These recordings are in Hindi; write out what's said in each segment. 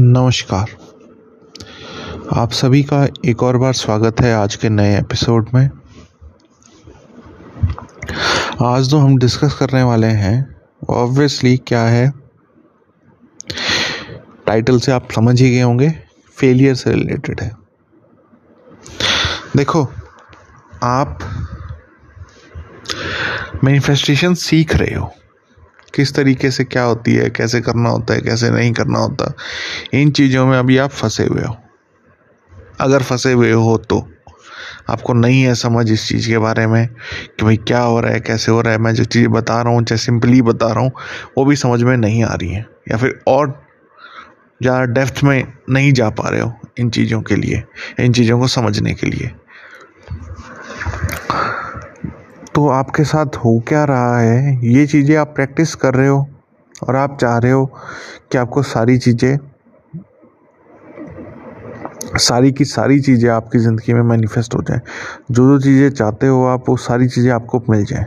नमस्कार। आप सभी का एक और बार स्वागत है आज के नए एपिसोड में। आज जो हम डिस्कस करने वाले हैं ऑब्वियसली क्या है? टाइटल से आप समझ ही गए होंगे फेलियर से रिलेटेड है। देखो, आप मैनिफेस्टेशन सीख रहे हो। किस तरीके से क्या होती है, कैसे करना होता है, कैसे नहीं करना होता, इन चीज़ों में अभी आप फंसे हुए हो। अगर फंसे हुए हो तो। आपको नहीं है समझ इस चीज़ के बारे में कि भाई क्या हो रहा है, कैसे हो रहा है। मैं जो चीज़ बता रहा हूँ, चाहे सिंपली बता रहा हूँ, वो भी समझ में नहीं आ रही है। या फिर और ज़्यादा डेप्थ में नहीं जा पा रहे हो इन चीज़ों के लिए, इन चीज़ों को समझने के लिए। तो आपके साथ हो क्या रहा है? ये चीज़ें आप प्रैक्टिस कर रहे हो और आप चाह रहे हो कि आपको सारी चीज़ें, सारी की सारी चीज़ें आपकी ज़िंदगी में मैनिफेस्ट हो जाए। जो जो चीज़ें चाहते हो आप, वो सारी चीज़ें आपको मिल जाए।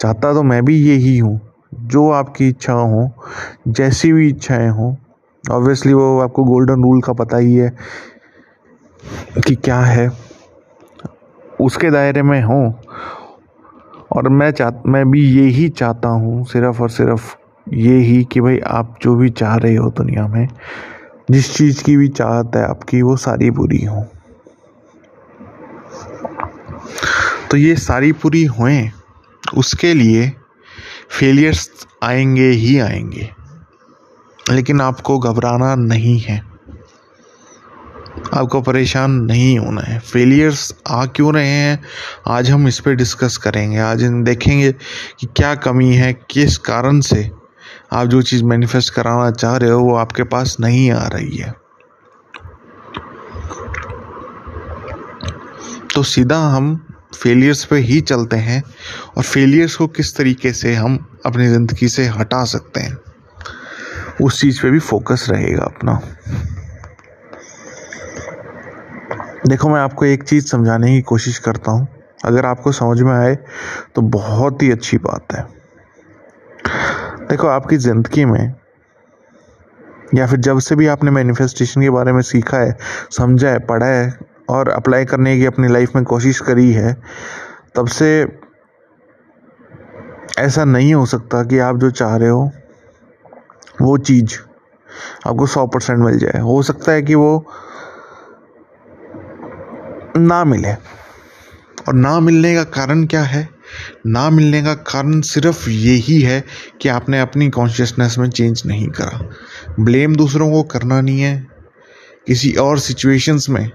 चाहता तो मैं भी यही हूँ, जो आपकी इच्छा हो, जैसी भी इच्छाएँ हो। ऑब्वियसली वो आपको गोल्डन रूल का पता ही है कि क्या है। उसके दायरे में हूँ और मैं चाह, मैं भी यही चाहता हूँ सिर्फ़ और सिर्फ़ ये ही कि भाई आप जो भी चाह रहे हो दुनिया में, जिस चीज़ की भी चाहत है आपकी, वो सारी पूरी हो। तो ये सारी पूरी हुए, उसके लिए फेलियर्स आएँगे ही आएँगे, लेकिन आपको घबराना नहीं है। आपको परेशान नहीं होना है। फेलियर्स आ क्यों रहे हैं? आज हम इस पर डिस्कस करेंगे। आज हम देखेंगे कि क्या कमी है, किस कारण से आप जो चीज़ मैनिफेस्ट कराना चाह रहे हो, वो आपके पास नहीं आ रही है। तो सीधा हम फेलियर्स पे ही चलते हैं और फेलियर्स को किस तरीके से हम अपनी ज़िंदगी से हटा सकते हैं, उस चीज़ पे भी फोकस रहेगा अपना। देखो, मैं आपको एक चीज़ समझाने की कोशिश करता हूँ। अगर आपको समझ में आए तो बहुत ही अच्छी बात है। देखो, आपकी ज़िंदगी में, या फिर जब से भी आपने मैनिफेस्टेशन के बारे में सीखा है, समझा है, पढ़ा है, और अप्लाई करने की अपनी लाइफ में कोशिश करी है, तब से ऐसा नहीं हो सकता कि आप जो चाह रहे हो, वो चीज़ आपको सौ परसेंट मिल जाए। हो सकता है कि वो ना मिले। और ना मिलने का कारण क्या है? ना मिलने का कारण सिर्फ़ यही है कि आपने अपनी कॉन्शियसनेस में चेंज नहीं करा। ब्लेम दूसरों को करना नहीं है। किसी और सिचुएशंस में।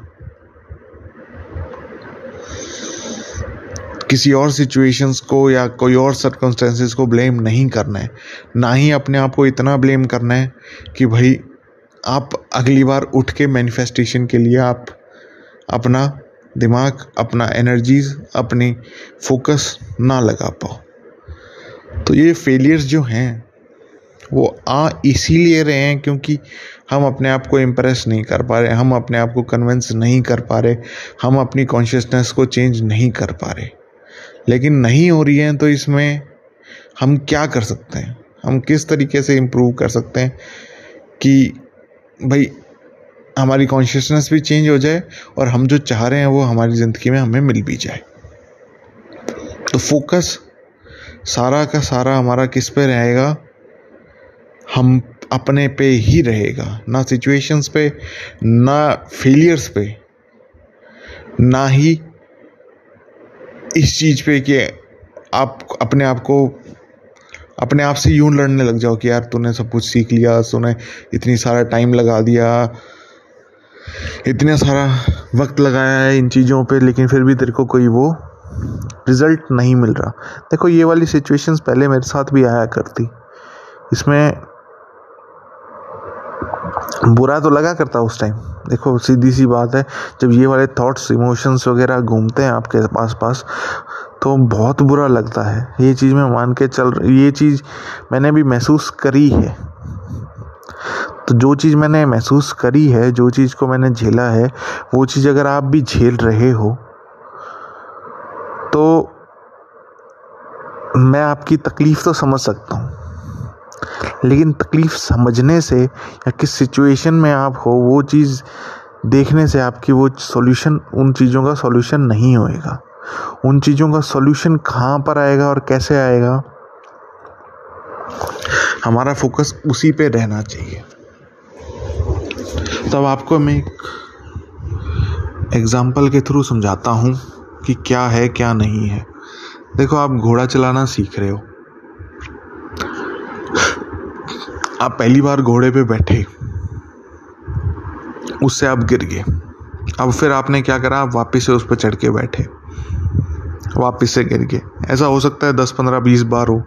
किसी और सिचुएशंस को या कोई और सर्कमस्टेंसेस को ब्लेम नहीं करना है। ना ही अपने आप को इतना ब्लेम करना है कि भाई, आप अगली बार उठ के मैनिफेस्टेशन के लिए आप अपना दिमाग, अपना एनर्जीज अपनी फोकस ना लगा पाओ। तो ये फेलियर्स जो हैं, वो आ इसीलिए रहे हैं क्योंकि हम अपने आप को इम्प्रेस नहीं कर पा रहे, हम अपने आप को कन्विंस नहीं कर पा रहे, हम अपनी कॉन्शियसनेस को चेंज नहीं कर पा रहे। लेकिन नहीं हो रही है तो इसमें हम क्या कर सकते हैं? हम किस तरीके से इम्प्रूव कर सकते हैं कि भाई हमारी कॉन्शियसनेस भी चेंज हो जाए और हम जो चाह रहे हैं वो हमारी ज़िंदगी में हमें मिल भी जाए। तो फोकस सारा का सारा हमारा किस पे रहेगा? हम अपने पे ही रहेगा। ना सिचुएशंस पे, ना फेलियर्स पे, ना ही इस चीज़ पे कि आप अपने आप को, अपने आप से यूँ लड़ने लग जाओ कि यार तूने सब कुछ सीख लिया, तूने इतनी सारा टाइम लगा दिया इतना सारा वक्त लगाया है इन चीज़ों पे, लेकिन फिर भी तेरे को कोई वो रिज़ल्ट नहीं मिल रहा। देखो, ये वाली सिचुएशंस पहले मेरे साथ भी आया करती। इसमें बुरा तो लगा करता उस टाइम देखो सीधी सी बात है, जब ये वाले थॉट्स इमोशंस वगैरह घूमते हैं आपके पास पास तो बहुत बुरा लगता है। ये चीज़ मैं मान के चल, ये चीज़ मैंने भी महसूस करी है। तो जो चीज़ मैंने महसूस करी है, जो चीज़ को मैंने झेला है, वो चीज़ अगर आप भी झेल रहे हो तो मैं आपकी तकलीफ़ तो समझ सकता हूँ। लेकिन तकलीफ़ समझने से या किस सिचुएशन में आप हो, वो चीज़ देखने से आपकी वो सॉल्यूशन, उन चीज़ों का सॉल्यूशन नहीं होएगा। उन चीज़ों का सॉल्यूशन कहाँ पर आएगा और कैसे आएगा, हमारा फोकस उसी पे रहना चाहिए। तब आपको मैं एक एग्ज़ाम्पल के थ्रू समझाता हूँ कि क्या है, क्या नहीं है। देखो, आप घोड़ा चलाना सीख रहे हो। आप पहली बार घोड़े पे बैठे, उससे आप गिर गए। अब फिर आपने क्या करा? आप वापस से उस पर चढ़ के बैठे, वापस से गिर गए। ऐसा हो सकता है दस, पंद्रह, बीस बार हो।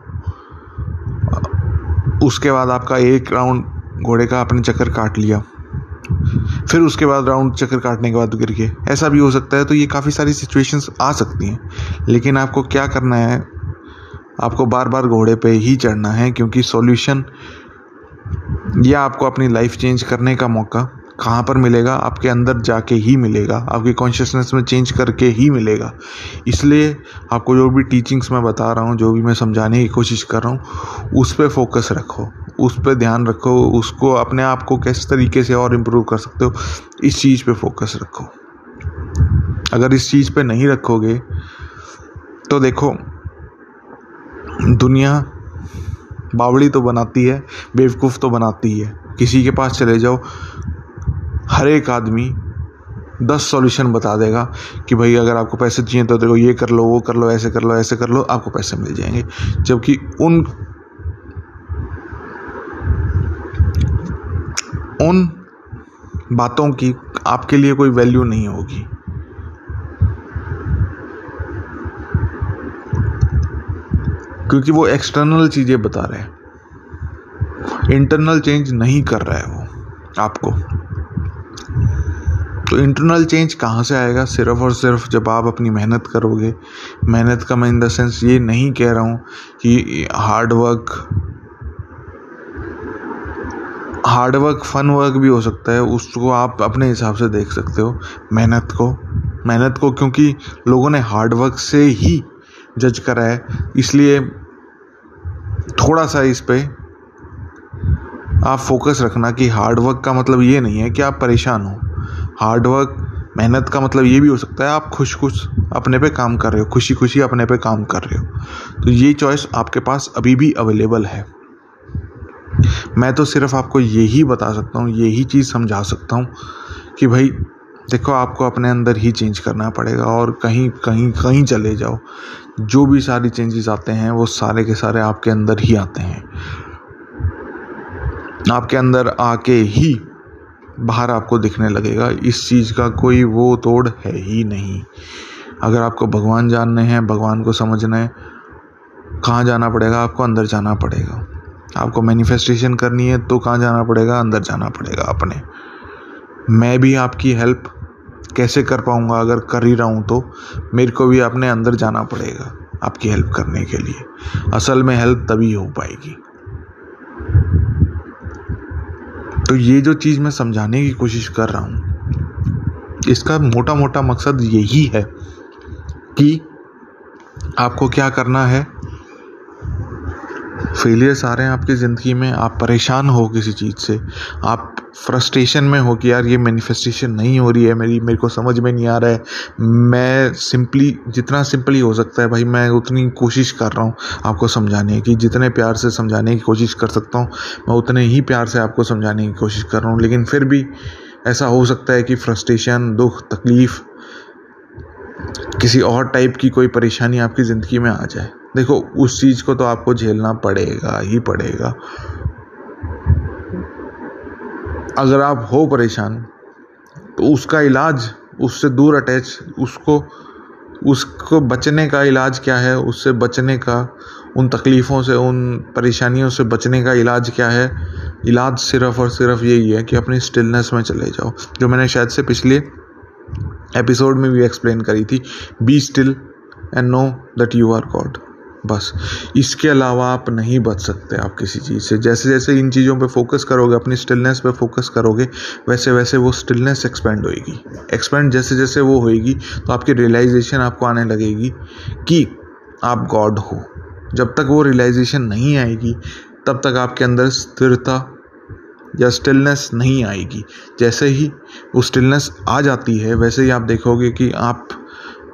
उसके बाद आपका एक राउंड घोड़े का आपने चक्कर काट लिया। फिर उसके बाद राउंड चक्कर काटने के बाद गिर गए। ऐसा भी हो सकता है तो ये काफ़ी सारी सिचुएशंस आ सकती हैं। लेकिन आपको क्या करना है, आपको बार बार घोड़े पे ही चढ़ना है, क्योंकि सॉल्यूशन या आपको अपनी लाइफ चेंज करने का मौका कहाँ पर मिलेगा? आपके अंदर जाके ही मिलेगा, आपकी कॉन्शियसनेस में चेंज करके ही मिलेगा। इसलिए आपको जो भी टीचिंग्स मैं बता रहा हूँ, जो भी मैं समझाने की कोशिश कर रहा हूँ, उस पर फोकस रखो। उस पर ध्यान रखो, उसको अपने आप को किस तरीके से और इम्प्रूव कर सकते हो, इस चीज़ पे फोकस रखो। अगर इस चीज़ पे नहीं रखोगे तो देखो, दुनिया बावड़ी तो बनाती है, बेवकूफ़ तो बनाती है किसी के पास चले जाओ, हर एक आदमी दस सॉल्यूशन बता देगा कि भाई अगर आपको पैसे चाहिए तो देखो ये कर लो, वो कर लो, ऐसे कर लो, ऐसे कर लो, आपको पैसे मिल जाएँगे। जबकि उन उन बातों की आपके लिए कोई वैल्यू नहीं होगी। क्योंकि वो एक्सटर्नल चीज़ें बता रहे हैं। इंटरनल चेंज नहीं कर रहा है वो आपको। तो इंटरनल चेंज कहाँ से आएगा? सिर्फ़ और सिर्फ़ जब आप अपनी मेहनत करोगे। मेहनत का मैं इन द सेंस ये नहीं कह रहा हूँ कि hard work hard work fun work भी हो सकता है, उसको आप अपने हिसाब से देख सकते हो, मेहनत को। मेहनत को क्योंकि लोगों ने हार्ड वर्क से ही जज करा है, इसलिए थोड़ा सा इस पर आप फोकस रखना कि हार्ड वर्क का मतलब ये नहीं है कि आप परेशान हो। हार्ड वर्क मेहनत का मतलब ये भी हो सकता है, आप खुश खुश अपने पे काम कर रहे हो खुशी खुशी अपने पे काम कर रहे हो। तो ये चॉइस आपके पास अभी भी अवेलेबल है। मैं तो सिर्फ़ आपको यही बता सकता हूँ, यही चीज़ समझा सकता हूँ कि भाई, देखो आपको अपने अंदर ही चेंज करना पड़ेगा और कहीं कहीं कहीं चले जाओ। जो भी सारी चेंजेस आते हैं, वो सारे के सारे आपके अंदर ही आते हैं। आपके अंदर आके ही बाहर आपको दिखने लगेगा। इस चीज़ का कोई वो तोड़ है ही नहीं। अगर आपको भगवान जानने हैं, भगवान को समझना है, कहाँ जाना पड़ेगा? आपको अंदर जाना पड़ेगा। आपको मैनिफेस्टेशन करनी है तो कहाँ जाना पड़ेगा? अंदर जाना पड़ेगा अपने। मैं भी आपकी हेल्प कैसे कर पाऊँगा? अगर कर ही रहा हूँ तो मेरे को भी अपने अंदर जाना पड़ेगा आपकी हेल्प करने के लिए। असल में हेल्प तभी हो पाएगी। तो ये जो चीज़ मैं समझाने की कोशिश कर रहा हूँ, इसका मोटा मोटा मकसद यही है कि आपको क्या करना है? फेलियर्स आ रहे हैं आपकी ज़िंदगी में, आप परेशान हो किसी चीज़ से। आप फ्रस्ट्रेशन में हो कि यार ये मैनिफेस्टेशन नहीं हो रही है, मेरी, मेरे को समझ में नहीं आ रहा है। मैं सिंपली जितना सिंपली हो सकता है भाई, मैं उतनी कोशिश कर रहा हूँ आपको समझाने की। जितने प्यार से समझाने की कोशिश कर सकता हूँ, मैं उतने ही प्यार से आपको समझाने की कोशिश कर रहा हूँ। लेकिन फिर भी ऐसा हो सकता है कि फ्रस्ट्रेशन दुख, तकलीफ़ किसी और टाइप की कोई परेशानी आपकी ज़िंदगी में आ जाए। देखो, उस चीज़ को तो आपको झेलना पड़ेगा ही पड़ेगा। अगर आप हो परेशान तो उसका इलाज, उससे दूर अटैच, उसको उसको बचने का इलाज क्या है? उससे बचने का, उन तकलीफ़ों से, उन परेशानियों से बचने का इलाज क्या है? इलाज सिर्फ़ और सिर्फ़ यही है कि अपनी स्टिलनेस में चले जाओ। जो मैंने शायद से पिछले एपिसोड में भी एक्सप्लेन करी थी be still and know that you are God बस। इसके अलावा आप नहीं बच सकते आप किसी चीज़ से। जैसे जैसे इन चीज़ों पे फोकस करोगे, अपनी स्टिलनेस पे फोकस करोगे, वैसे वैसे वो स्टिलनेस एक्सपेंड होएगी। एक्सपेंड जैसे जैसे वो होएगी तो आपकी रियलाइजेशन आपको आने लगेगी कि आप गॉड हो। जब तक वो रियलाइजेशन नहीं आएगी, तब तक आपके अंदर स्थिरता या स्टिलनेस नहीं आएगी। जैसे ही वो स्टिलनेस आ जाती है, वैसे ही आप देखोगे कि आप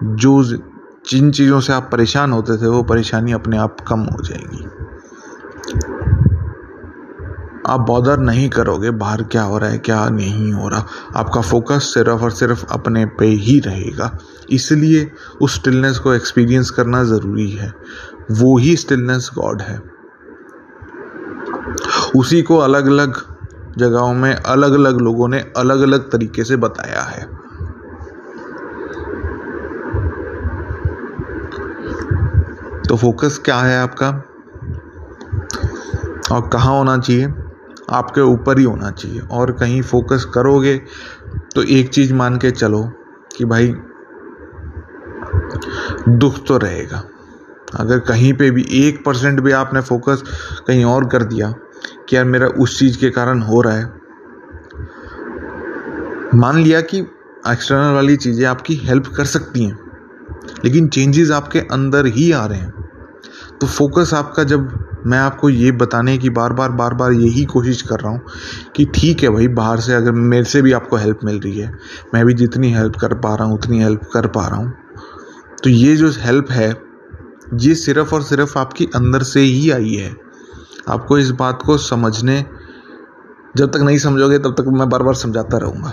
जो जिन चीज़ों से आप परेशान होते थे, वो परेशानी अपने आप कम हो जाएगी। आप बॉदर नहीं करोगे, बाहर क्या हो रहा है, क्या नहीं हो रहा। आपका फोकस सिर्फ़ और सिर्फ़ अपने पे ही रहेगा। इसलिए उस स्टिलनेस को एक्सपीरियंस करना ज़रूरी है। वो ही स्टिलनेस गॉड है। उसी को अलग अलग जगहों में अलग अलग लोगों ने अलग अलग तरीके से बताया है। तो फोकस क्या है आपका? और कहाँ होना चाहिए? आपके ऊपर ही होना चाहिए। और कहीं फोकस करोगे तो एक चीज़ मान के चलो कि भाई, दुख तो रहेगा। अगर कहीं पे भी एक परसेंट भी आपने फोकस कहीं और कर दिया कि यार मेरा उस चीज़ के कारण हो रहा है, मान लिया कि एक्सटर्नल वाली चीज़ें आपकी हेल्प कर सकती हैं, लेकिन चेंजेस आपके अंदर ही आ रहे हैं। तो फोकस आपका जब मैं आपको ये बताने की बार बार बार बार यही कोशिश कर रहा हूँ कि ठीक है भाई, बाहर से अगर मेरे से भी आपको हेल्प मिल रही है, मैं भी जितनी हेल्प कर पा रहा हूँ, उतनी हेल्प कर पा रहा हूँ। तो ये जो हेल्प है, ये सिर्फ़ और सिर्फ़ आपकी अंदर से ही आई है। आपको इस बात को समझने, जब तक नहीं समझोगे तब तक मैं बार बार समझाता रहूँगा।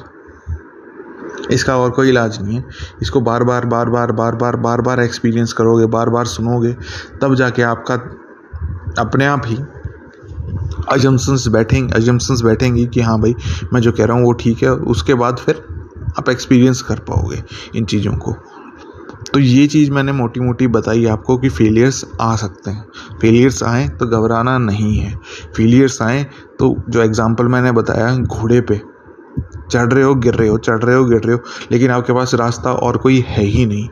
इसका और कोई इलाज नहीं है। इसको बार बार बार बार बार बार बार बार एक्सपीरियंस करोगे, बार बार सुनोगे, तब जाके आपका अपने आप ही अजम्पन्स बैठेंगे अजम्पन्स बैठेंगी कि हाँ भाई, मैं जो कह रहा हूँ वो ठीक है, उसके बाद फिर आप एक्सपीरियंस कर पाओगे इन चीज़ों को। तो ये चीज़ मैंने मोटी मोटी बताई आपको कि फेलियर्स आ सकते हैं। फेलियर्स आए तो घबराना नहीं है। फेलियर्स आए तो जो एग्ज़ाम्पल मैंने बताया घोड़े पे चढ़ रहे हो, गिर रहे हो, चढ़ रहे हो, गिर रहे हो, लेकिन आपके पास रास्ता और कोई है ही नहीं।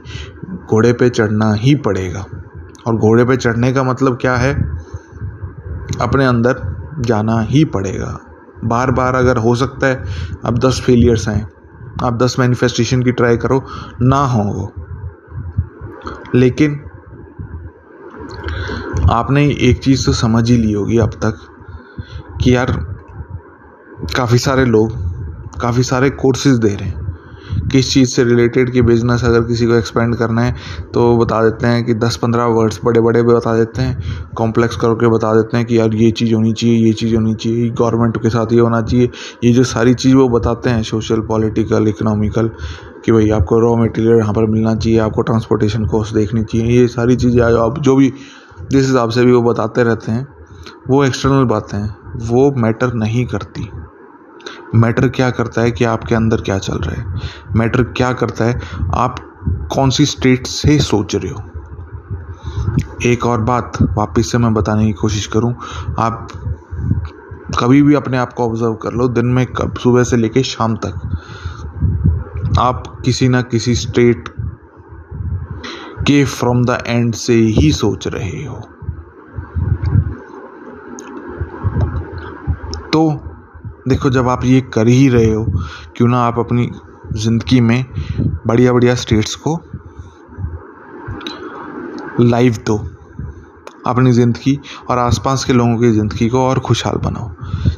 घोड़े पे चढ़ना ही पड़ेगा। और घोड़े पे चढ़ने का मतलब क्या है? अपने अंदर जाना ही पड़ेगा। बार बार अगर हो सकता है, अब दस फेलियर्स आए आप दस मैनिफेस्टेशन की ट्राई करो, ना हो वो लेकिन आपने एक चीज़ तो समझ ही ली होगी अब तक, कि यार, काफ़ी सारे लोग काफ़ी सारे कोर्सेज दे रहे हैं। किस चीज़ से रिलेटेड कि बिज़नेस अगर किसी को एक्सपेंड करना है तो बता देते हैं कि दस पंद्रह वर्ड्स बड़े बड़े भी बता देते हैं कॉम्प्लेक्स करके बता देते हैं कि यार ये चीज़ होनी चाहिए, ये चीज़ होनी चाहिए गवर्नमेंट के साथ ये होना चाहिए। ये जो सारी चीज़ वो बताते हैं सोशल पॉलिटिकल इकोनॉमिकल कि भाई आपको रॉ मटेरियल यहाँ पर मिलना चाहिए, आपको ट्रांसपोर्टेशन कॉस्ट देखनी चाहिए, ये सारी चीज़ें आप जो भी जिस हिसाब से भी वो बताते रहते हैं, वो एक्सटर्नल बातें हैं, वो मैटर नहीं करती। मैटर क्या करता है कि आपके अंदर क्या चल रहा है? मैटर क्या करता है? आप कौन सी स्टेट से सोच रहे हो? एक और बात, वापस से मैं बताने की कोशिश करूँ, आप कभी भी अपने आप को ऑब्ज़र्व कर लो, दिन में कब, सुबह से लेके शाम तक। आप किसी ना किसी स्टेट के फ्रॉम द एंड से ही सोच रहे हो। तो देखो, जब आप ये कर ही रहे हो, क्यों ना आप अपनी ज़िंदगी में बढ़िया बढ़िया स्टेट्स को लाइव दो। अपनी ज़िंदगी और आसपास के लोगों की ज़िंदगी को और खुशहाल बनाओ।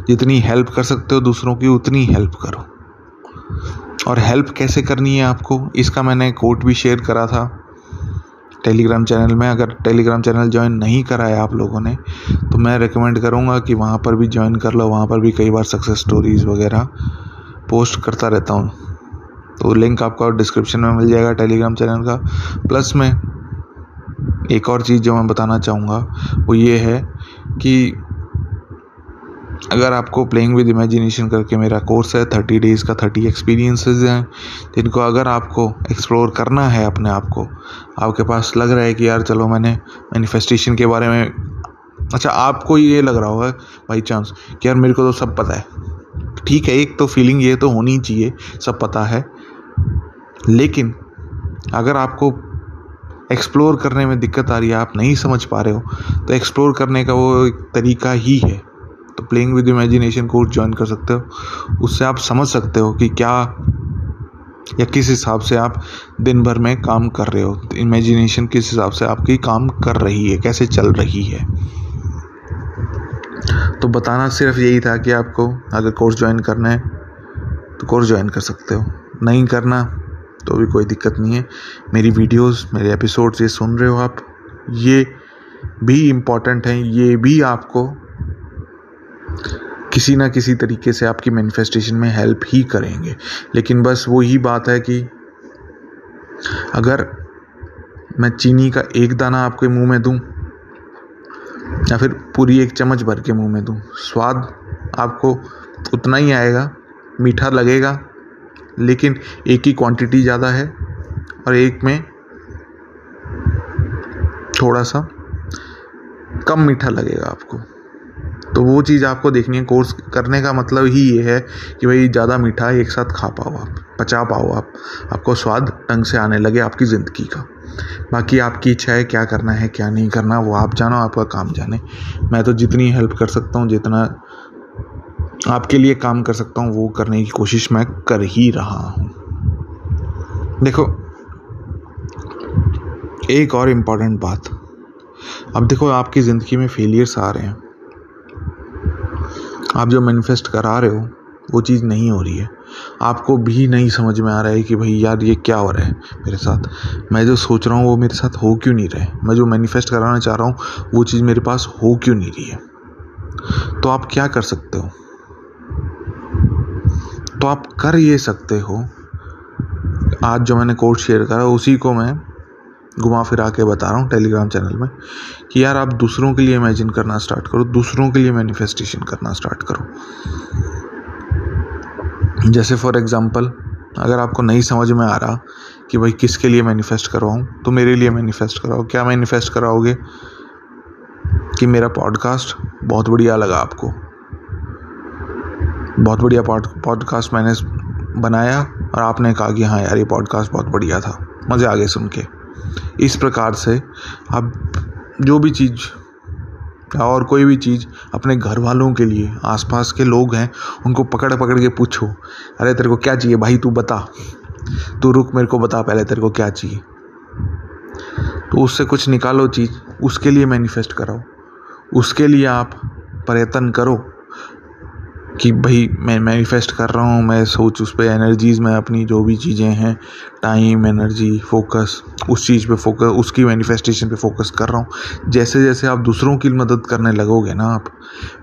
जितनी हेल्प कर सकते हो दूसरों की, उतनी हेल्प करो। और हेल्प कैसे करनी है आपको? इसका मैंने कोट भी शेयर करा था। टेलीग्राम चैनल में अगर टेलीग्राम चैनल ज्वाइन नहीं करा है आप लोगों ने तो मैं रिकमेंड करूँगा कि वहाँ पर भी ज्वाइन कर लो, वहाँ पर भी कई बार सक्सेस स्टोरीज़ वगैरह पोस्ट करता रहता हूँ। तो लिंक आपका डिस्क्रिप्शन में मिल जाएगा टेलीग्राम चैनल का। प्लस में एक और चीज़ जो मैं बताना चाहूँगा, वो ये है कि अगर आपको प्लेइंग विद इमेजिनेशन करके मेरा कोर्स है थर्टी डेज़ का थर्टी एक्सपीरियंसेस हैं, जिनको अगर आपको एक्सप्लोर करना है अपने आप को, आपके पास लग रहा है कि यार चलो मैंने मैनिफेस्टेशन के बारे में अच्छा आपको ये लग रहा होगा बाई चांस कि यार मेरे को तो सब पता है। ठीक है, एक तो फीलिंग ये तो होनी चाहिए, सब पता है। लेकिन अगर आपको एक्सप्लोर करने में दिक्कत आ रही है, आप नहीं समझ पा रहे हो तो एक्सप्लोर करने का वो एक तरीका ही है। तो playing with imagination course join कर सकते हो। उससे आप समझ सकते हो कि क्या या किस हिसाब से आप दिन भर में काम कर रहे हो। इमेजिनेशन किस हिसाब से आपकी काम कर रही है, कैसे चल रही है। तो बताना सिर्फ़ यही था कि आपको अगर कोर्स ज्वाइन करना है तो कोर्स ज्वाइन कर सकते हो। नहीं करना तो भी कोई दिक्कत नहीं है। मेरी वीडियोस मेरे एपिसोड्स ये सुन रहे हो आप। ये भी इंपॉर्टेंट हैं, ये भी आपको किसी ना किसी तरीके से आपकी मैनिफेस्टेशन में हेल्प ही करेंगे। लेकिन बस वो ही बात है कि अगर मैं चीनी का एक दाना आपके मुँह में दूँ, या फिर पूरी एक चम्मच भर के मुँह में दूँ, स्वाद आपको उतना ही आएगा, मीठा लगेगा, लेकिन एक की क्वांटिटी ज़्यादा है और एक में थोड़ा सा कम मीठा लगेगा आपको। तो वो चीज़ आपको देखनी है कोर्स करने का मतलब ही ये है कि भाई ज़्यादा मीठा एक साथ खा पाओ आप, पचा पाओ आप, आपको स्वाद ढंग से आने लगे आपकी ज़िंदगी का। बाकी आपकी इच्छा है क्या करना है, क्या नहीं करना, वो आप जानो, आपका काम जाने। मैं तो जितनी हेल्प कर सकता हूँ, जितना आपके लिए काम कर सकता हूँ, वो करने की कोशिश मैं कर ही रहा हूँ। देखो, एक और इंपॉर्टेंट बात। अब देखो, आपकी ज़िंदगी में फेलियर्स आ रहे हैं। आप जो मैनिफेस्ट करा रहे हो, वो चीज़ नहीं हो रही है। आपको भी नहीं समझ में आ रहा है कि भाई यार ये क्या हो रहा है मेरे साथ। मैं जो सोच रहा हूँ, वो मेरे साथ हो क्यों नहीं रहा मैं जो मैनिफेस्ट कराना चाह रहा हूँ, वो चीज़ मेरे पास हो क्यों नहीं रही है? तो आप क्या कर सकते हो? तो आप कर ये सकते हो। आज जो मैंने कोड शेयर करा, उसी को मैं घुमा फिरा के बता रहा हूँ टेलीग्राम चैनल में कि यार आप दूसरों के लिए इमेजिन करना स्टार्ट करो, दूसरों के लिए मैनिफेस्टेशन करना स्टार्ट करो। जैसे फॉर एग्ज़ाम्पल अगर आपको नहीं समझ में आ रहा कि भाई किसके लिए मैनिफेस्ट करवाऊँ तो मेरे लिए मैनिफेस्ट कराओ। क्या मैनिफेस्ट कराओगे? कि मेरा पॉडकास्ट बहुत बढ़िया लगा आपको। बहुत बढ़िया पॉडकास्ट मैंने बनाया और आपने कहा कि हाँ यार ये पॉडकास्ट बहुत बढ़िया था। मज़े आ गए सुन के। इस प्रकार से आप जो भी चीज़ और कोई भी चीज़ अपने घर वालों के लिए, आसपास के लोग हैं, उनको पकड़ पकड़ के पूछो, अरे, तेरे को क्या चाहिए? भाई, तू बता। तू रुक मेरे को बता पहले, तेरे को क्या चाहिए? तो उससे कुछ निकालो चीज़, उसके लिए मैनिफेस्ट कराओ। उसके लिए आप प्रयत्न करो। कि भाई मैं मैनिफेस्ट कर रहा हूँ, मैं सोच उस पर एनर्जीज़ में अपनी जो भी चीज़ें हैं टाइम एनर्जी फोकस उस चीज़ पे फोकस उसकी मैनिफेस्टेशन पे फोकस कर रहा हूँ। जैसे जैसे आप दूसरों की मदद करने लगोगे ना आप,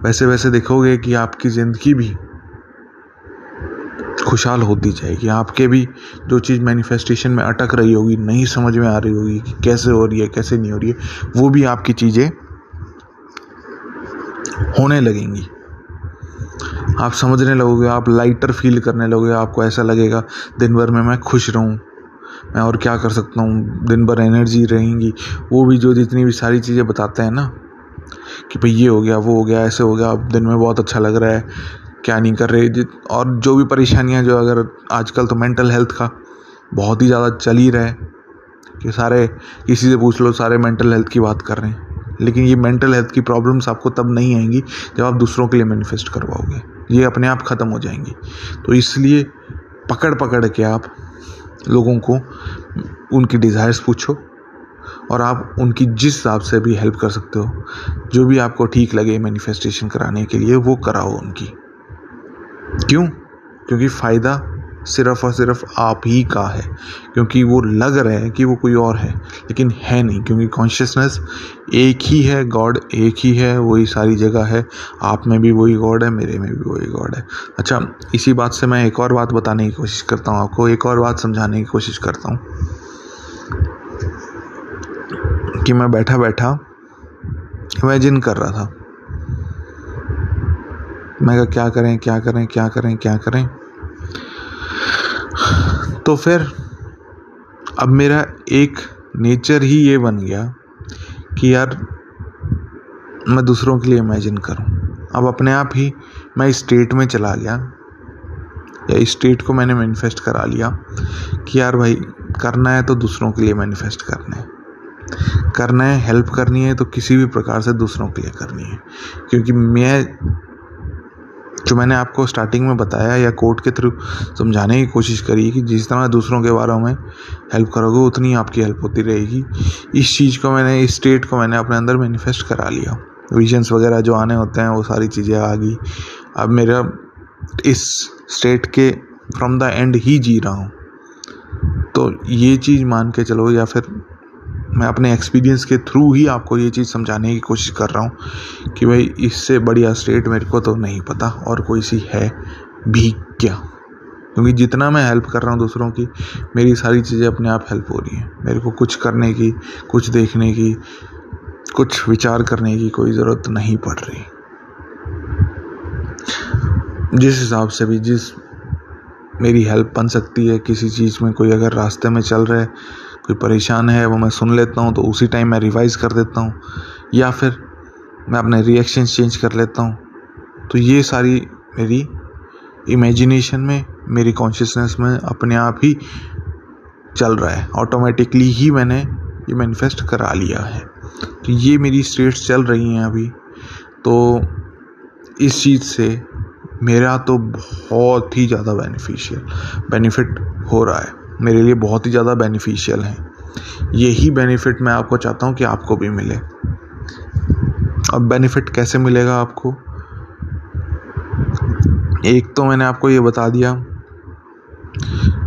वैसे वैसे देखोगे कि आपकी ज़िंदगी भी खुशहाल होती जाएगी। आपके भी जो चीज़ मैनिफेस्टेशन में अटक रही होगी, नहीं समझ में आ रही होगी कि कैसे हो रही है, कैसे नहीं हो रही है, वो भी आपकी चीज़ें होने लगेंगी। आप समझने लगोगे, आप लाइटर फील करने लगोगे, आपको ऐसा लगेगा, दिन भर में मैं खुश रहूँ, मैं और क्या कर सकता हूँ, दिन भर एनर्जी रहेंगी। वो भी जो जितनी भी सारी चीज़ें बताते हैं ना, कि भाई ये हो गया, वो हो गया, ऐसे हो गया, अब दिन में बहुत अच्छा लग रहा है, क्या नहीं कर रहे और जो भी परेशानियाँ, जो अगर आजकल तो मेंटल हेल्थ का बहुत ही ज़्यादा चल ही रहा है, कि सारे, किसी से पूछ लो, सारे मेंटल हेल्थ की बात कर रहे हैं। लेकिन ये मेंटल हेल्थ की प्रॉब्लम्स आपको तब नहीं आएँगी, जब आप दूसरों के लिए मैनिफेस्ट करवाओगे। ये अपने आप ख़त्म हो जाएँगी। तो इसलिए पकड़ पकड़ के आप लोगों को उनकी डिज़ायर्स पूछो और आप उनकी जिस हिसाब से भी हेल्प कर सकते हो, जो भी आपको ठीक लगे मैनिफेस्टेशन कराने के लिए, वो कराओ उनकी। क्यों? क्योंकि फ़ायदा सिर्फ़ और सिर्फ़ आप ही का है, क्योंकि वो लग रहे हैं कि वो कोई और है, लेकिन है नहीं, क्योंकि कॉन्शियसनेस एक ही है गॉड एक ही है, वही सारी जगह है। आप में भी वही गॉड है, मेरे में भी वही गॉड है। अच्छा इसी बात से मैं एक और बात बताने की कोशिश करता हूँ आपको, एक और बात समझाने की कोशिश करता हूँ कि मैं बैठा बैठा इमेजिन कर रहा था। मैं क्या क्या करें क्या करें क्या करें क्या करें? तो फिर अब मेरा एक नेचर ही ये बन गया कि यार मैं दूसरों के लिए इमेजिन करूँ। अब अपने आप ही मैं स्टेट में चला गया, या स्टेट को मैंने मैनिफेस्ट करा लिया कि यार भाई, करना है तो दूसरों के लिए मैनिफेस्ट करना है। करना है हेल्प करनी है तो किसी भी प्रकार से दूसरों के लिए करनी है। क्योंकि मैं जो मैंने आपको स्टार्टिंग में बताया या कोर्ट के थ्रू समझाने की कोशिश करी कि जिस तरह दूसरों के बारे में हेल्प करोगे, उतनी आपकी हेल्प होती रहेगी। इस चीज़ को मैंने, इस स्टेट को मैंने अपने अंदर मैनिफेस्ट करा लिया। विजन्स वगैरह जो आने होते हैं, वो सारी चीज़ें आ गई। अब मेरा इस स्टेट के फ्रॉम द एंड ही जी रहा हूँ। तो ये चीज़ मान के चलो या फिर मैं अपने एक्सपीरियंस के थ्रू ही आपको ये चीज़ समझाने की कोशिश कर रहा हूँ कि भाई इससे बढ़िया स्टेट मेरे को तो नहीं पता और कोई सी है भी क्या? क्योंकि जितना मैं हेल्प कर रहा हूँ दूसरों की, मेरी सारी चीज़ें अपने आप हेल्प हो रही हैं। मेरे को कुछ करने की, कुछ देखने की, कुछ विचार करने की कोई ज़रूरत नहीं पड़ रही। जिस हिसाब से भी जिस मेरी हेल्प बन सकती है, किसी चीज़ में कोई अगर रास्ते में चल रहा है कोई परेशान है, वो मैं सुन लेता हूँ तो उसी टाइम मैं रिवाइज़ कर देता हूँ, या फिर मैं अपने रिएक्शन चेंज कर लेता हूँ। तो ये सारी मेरी इमेजिनेशन में, मेरी कॉन्शियसनेस में अपने आप ही चल रहा है। ऑटोमेटिकली ही मैंने ये मैनिफेस्ट करा लिया है। तो ये मेरी स्टेट्स चल रही हैं अभी। तो इस चीज़ से मेरा तो बहुत ही ज़्यादा बेनिफिशियल बेनिफिट हो रहा है। मेरे लिए बहुत ही ज़्यादा बेनिफिशियल है। यही बेनिफिट मैं आपको चाहता हूँ कि आपको भी मिले। अब बेनिफिट कैसे मिलेगा आपको? एक तो मैंने आपको ये बता दिया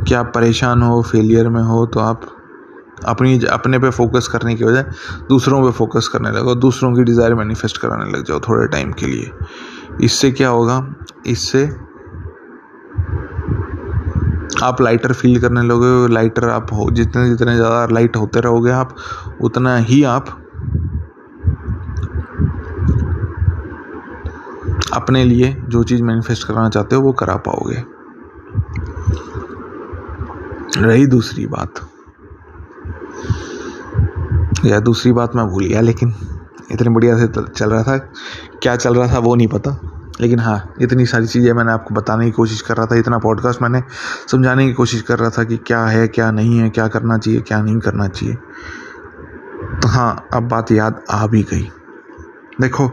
कि आप परेशान हो फेलियर में हो तो आप अपनी अपने पे फोकस करने की बजाय दूसरों पे फोकस करने लगो, दूसरों की डिज़ायर मैनिफेस्ट कराने लग जाओ थोड़े टाइम के लिए। इससे क्या होगा? इससे आप लाइटर फील करने लगोगे लाइटर आप हो, जितने जितने ज़्यादा लाइट होते रहोगे आप, उतना ही आप अपने लिए जो चीज़ मैनिफेस्ट करना चाहते हो, वो करा पाओगे। रही दूसरी बात। या दूसरी बात मैं भूल गया, लेकिन इतनी बढ़िया से चल रहा था, क्या चल रहा था वो नहीं पता। लेकिन हाँ इतनी सारी चीज़ें मैंने आपको बताने की कोशिश कर रहा था, इतना पॉडकास्ट मैंने समझाने की कोशिश कर रहा था कि क्या है, क्या नहीं है, क्या करना चाहिए, क्या नहीं करना चाहिए। तो हाँ अब बात याद आ भी गई। देखो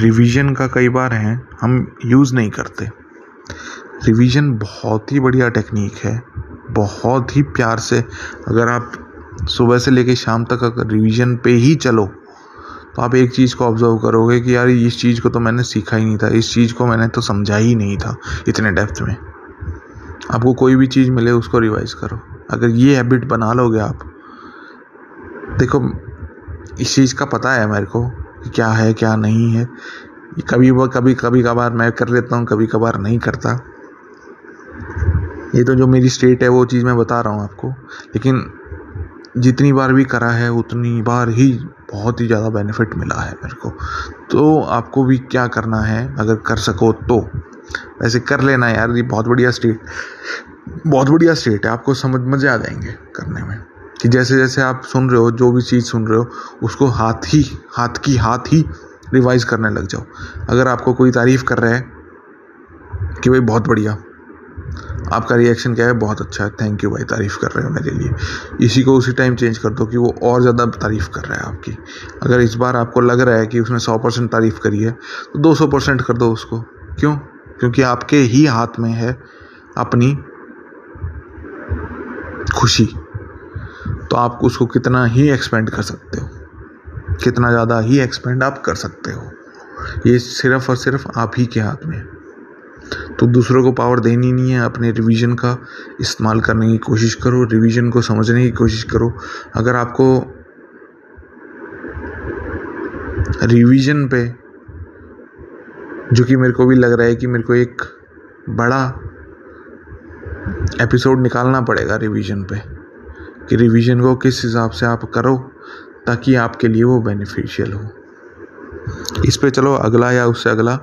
रिवीजन का कई बार है, हम यूज़ नहीं करते। रिवीजन बहुत ही बढ़िया टेक्निक है, बहुत ही प्यार से। अगर आप सुबह से लेकर शाम तक अगर रिवीजन पे ही चलो तो आप एक चीज़ को ऑब्ज़र्व करोगे कि यार इस चीज़ को तो मैंने सीखा ही नहीं था, इस चीज़ को मैंने तो समझा ही नहीं था इतने डेप्थ में। आपको कोई भी चीज़ मिले उसको रिवाइज करो। अगर ये हैबिट बना लोगे आप, देखो, इस चीज़ का पता है मेरे को कि क्या है, क्या नहीं है। कभी वो, कभी कभी कभार मैं कर लेता हूँ, कभी कभार नहीं करता। ये तो जो मेरी स्टेट है वो चीज़ मैं बता रहा हूँ आपको। लेकिन जितनी बार भी करा है, उतनी बार ही बहुत ही ज़्यादा बेनिफिट मिला है मेरे को। तो आपको भी क्या करना है? अगर कर सको तो। वैसे कर लेना यार, ये बहुत बढ़िया स्टेट बहुत बढ़िया स्टेट है। आपको समझ, मज़े आ जाएँगे करने में। कि जैसे जैसे आप सुन रहे हो, जो भी चीज़ सुन रहे हो, उसको हाथ ही, हाथ की हाथ ही रिवाइज करने लग जाओ। अगर आपको कोई तारीफ़ कर रहा है कि भाई बहुत बढ़िया आपका रिएक्शन क्या है? बहुत अच्छा है। थैंक यू भाई, तारीफ़ कर रहे हो मेरे लिए। इसी को उसी टाइम चेंज कर दो कि वो और ज़्यादा तारीफ़ कर रहा है आपकी। अगर इस बार आपको लग रहा है कि उसने सौ परसेंट तारीफ़ करी है तो दो सौ परसेंट कर दो उसको। क्यों? क्योंकि आपके ही हाथ में है अपनी खुशी। तो आप उसको कितना ही एक्सपेंड कर सकते हो। कितना ज़्यादा ही एक्सपेंड आप कर सकते हो। ये सिर्फ़ और सिर्फ़ आप ही के हाथ में है। तो दूसरों को पावर देनी नहीं है, अपने रिवीजन का इस्तेमाल करने की कोशिश करो रिवीजन को समझने की कोशिश करो। अगर आपको रिवीजन पे, जो कि मेरे को भी लग रहा है कि मेरे को एक बड़ा एपिसोड निकालना पड़ेगा रिवीजन पे, कि रिवीजन को किस हिसाब से आप करो ताकि आपके लिए वो बेनिफिशियल हो। इस पे चलो, अगला या उससे अगला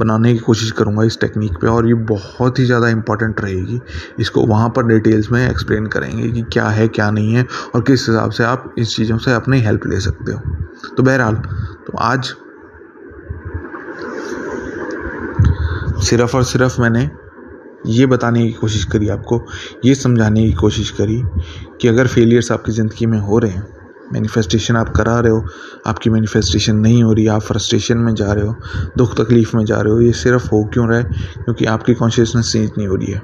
बनाने की कोशिश करूँगा इस टेक्निक पे और ये बहुत ही ज़्यादा इंपॉर्टेंट रहेगी। इसको वहाँ पर डिटेल्स में एक्सप्लेन करेंगे कि क्या है, क्या नहीं है और किस हिसाब से आप इस चीज़ों से अपनी हेल्प ले सकते हो। तो बहरहाल तो आज सिर्फ़ और सिर्फ़ मैंने ये बताने की कोशिश करी आपको, ये समझाने की कोशिश करी कि अगर फेलियर्स आपकी ज़िंदगी में हो रहे हैं मैनिफेस्टेशन आप करा रहे हो, आपकी मैनिफेस्टेशन नहीं हो रही, आप फ्रस्ट्रेशन में जा रहे हो, दुख तकलीफ़ में जा रहे हो, ये सिर्फ़ हो क्यों रहा है? क्योंकि आपकी कॉन्शियसनेस चेंज नहीं हो रही है।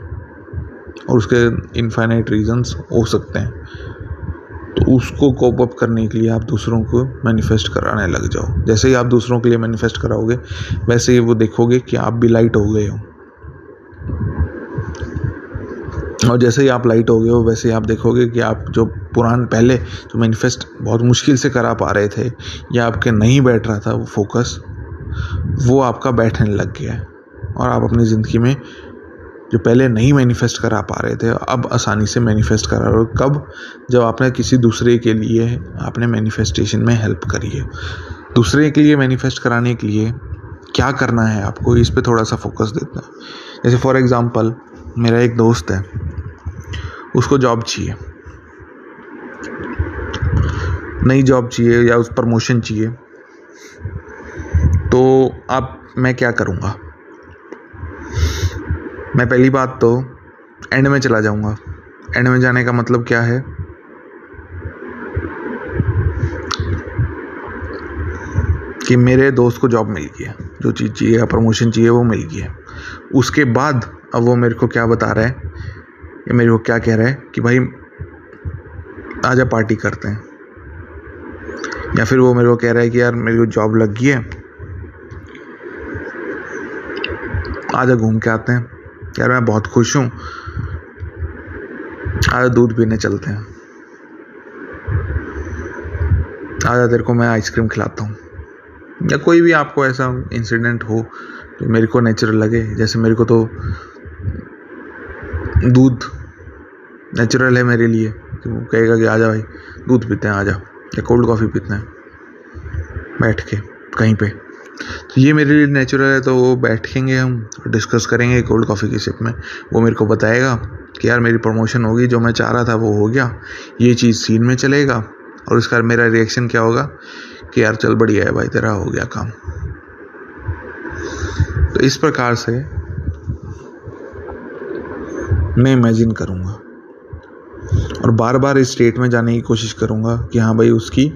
और उसके इनफाइनाइट रीजंस हो सकते हैं। तो उसको कोप अप करने के लिए आप दूसरों को मैनिफेस्ट कराने लग जाओ। जैसे ही आप दूसरों के लिए मैनिफेस्ट कराओगे, वैसे ही वो देखोगे कि आप भी लाइट हो गए हो। और जैसे ही आप लाइट हो गए हो, वैसे ही आप देखोगे कि आप जो पुरान पहले जो मैनिफेस्ट बहुत मुश्किल से करा पा रहे थे, या आपके नहीं बैठ रहा था वो फोकस वो आपका बैठने लग गया है। और आप अपनी ज़िंदगी में जो पहले नहीं मैनिफेस्ट करा पा रहे थे, अब आसानी से मैनिफेस्ट करा रहे हो। कब? जब आपने किसी दूसरे के लिए आपने मैनिफेस्टेशन में हेल्प करी है। दूसरे के लिए मैनिफेस्ट कराने के लिए क्या करना है आपको? इस पर थोड़ा सा फोकस देता। है जैसे फॉर एग्ज़ाम्पल मेरा एक दोस्त है। उसको जॉब चाहिए। नई जॉब चाहिए या उस प्रमोशन चाहिए। तो अब मैं क्या करूँगा? मैं पहली बात तो एंड में चला जाऊँगा। एंड में जाने का मतलब क्या है? कि मेरे दोस्त को जॉब मिल गई है। जो चीज़ चाहिए या प्रमोशन चाहिए वो मिल गई है। उसके बाद अब वो मेरे को क्या बता रहा है? या मेरे को क्या कह रहा है कि भाई, आजा पार्टी करते हैं। या फिर वो मेरे को कह रहा है कि यार, मेरी को जॉब लग गई है। आजा घूम के आते हैं। यार, मैं बहुत खुश हूँ। आजा दूध पीने चलते हैं। आजा तेरे को मैं आइसक्रीम खिलाता हूँ। या कोई भी आपको ऐसा इंसिडेंट हो, जो मेरे को नेचुरल लगे, जैसे मेरे को तो दूध। नेचुरल है मेरे लिए। कि वो कहेगा कि आ जा भाई, दूध पीते हैं आ जा या कोल्ड कॉफ़ी पीते हैं। बैठ के, कहीं पे। तो ये मेरे लिए नेचुरल है तो वो बैठेंगे हम डिस्कस करेंगे कोल्ड कॉफ़ी की सिप में। वो मेरे को बताएगा कि यार मेरी प्रमोशन होगी, जो मैं चाह रहा था वो हो गया। ये चीज़ सीन में चलेगा। और उसका मेरा रिएक्शन क्या होगा? कि यार चल बढ़िया है भाई, तेरा हो गया काम। तो इस प्रकार से मैं इमेजिन करूँगा। और बार बार इस स्टेट में जाने की कोशिश करूँगा कि हाँ भाई उसकी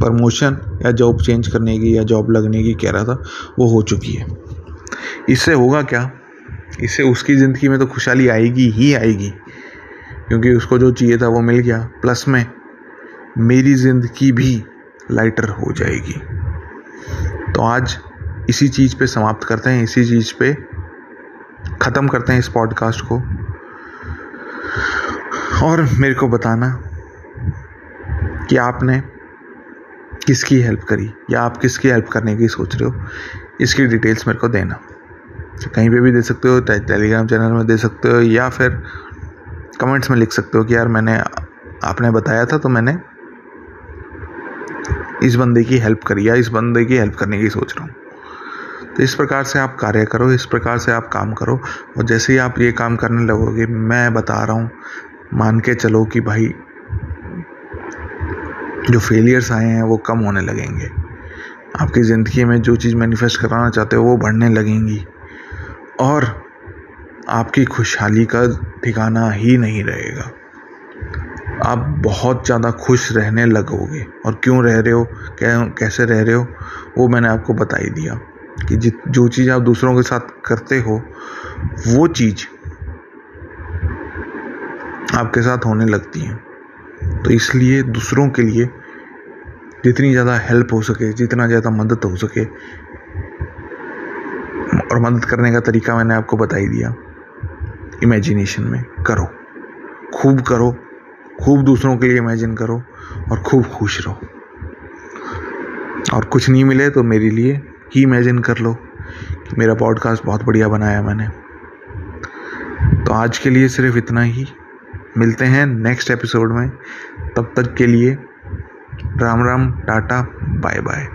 प्रमोशन या जॉब चेंज करने की या जॉब लगने की कह रहा था, वो हो चुकी है। इससे होगा क्या? इससे उसकी ज़िंदगी में तो खुशहाली आएगी ही आएगी। क्योंकि उसको जो चाहिए था वो मिल गया। प्लस में, मेरी ज़िंदगी भी लाइटर हो जाएगी। तो आज इसी चीज़ पे समाप्त करते हैं, इसी चीज़ पे ख़त्म करते हैं इस पॉडकास्ट को। और मेरे को बताना कि आपने किसकी हेल्प करी या आप किसकी हेल्प करने की सोच रहे हो, इसकी डिटेल्स मेरे को देना। तो कहीं पे भी दे सकते हो टेलीग्राम चैनल में दे सकते हो या फिर कमेंट्स में लिख सकते हो कि यार मैंने आपने बताया था तो मैंने इस बंदे की हेल्प करी या इस बंदे की हेल्प करने की सोच रहा हूँ। तो इस प्रकार से आप कार्य करो, इस प्रकार से आप काम करो। और जैसे ही आप ये काम करने लगोगे, मैं बता रहा हूँ, मान के चलो कि भाई, जो फेलियर्स आए हैं, वो कम होने लगेंगे। आपकी ज़िंदगी में जो चीज़ मैनिफेस्ट कराना चाहते हो, वो बढ़ने लगेंगी। और आपकी खुशहाली का ठिकाना ही नहीं रहेगा। आप बहुत ज़्यादा खुश रहने लगोगे। और क्यों रह रहे हो कैसे रह रहे हो, वो मैंने आपको बता ही दिया। कि जित, जो चीज़ आप दूसरों के साथ करते हो, वो चीज़ आपके साथ होने लगती है। तो इसलिए दूसरों के लिए जितनी ज़्यादा हेल्प हो सके, जितना ज़्यादा मदद हो सके, और मदद करने का तरीका मैंने आपको बता ही दिया इमेजिनेशन में करो। खूब करो, खूब दूसरों के लिए इमेजिन करो, और खूब खुश रहो। और कुछ नहीं मिले तो मेरे लिए ही इमेजिन कर लो। कि मेरा पॉडकास्ट बहुत बढ़िया बनाया मैंने। तो आज के लिए सिर्फ़ इतना ही। मिलते हैं नेक्स्ट एपिसोड में। तब तक के लिए Ram Ram, tata bye bye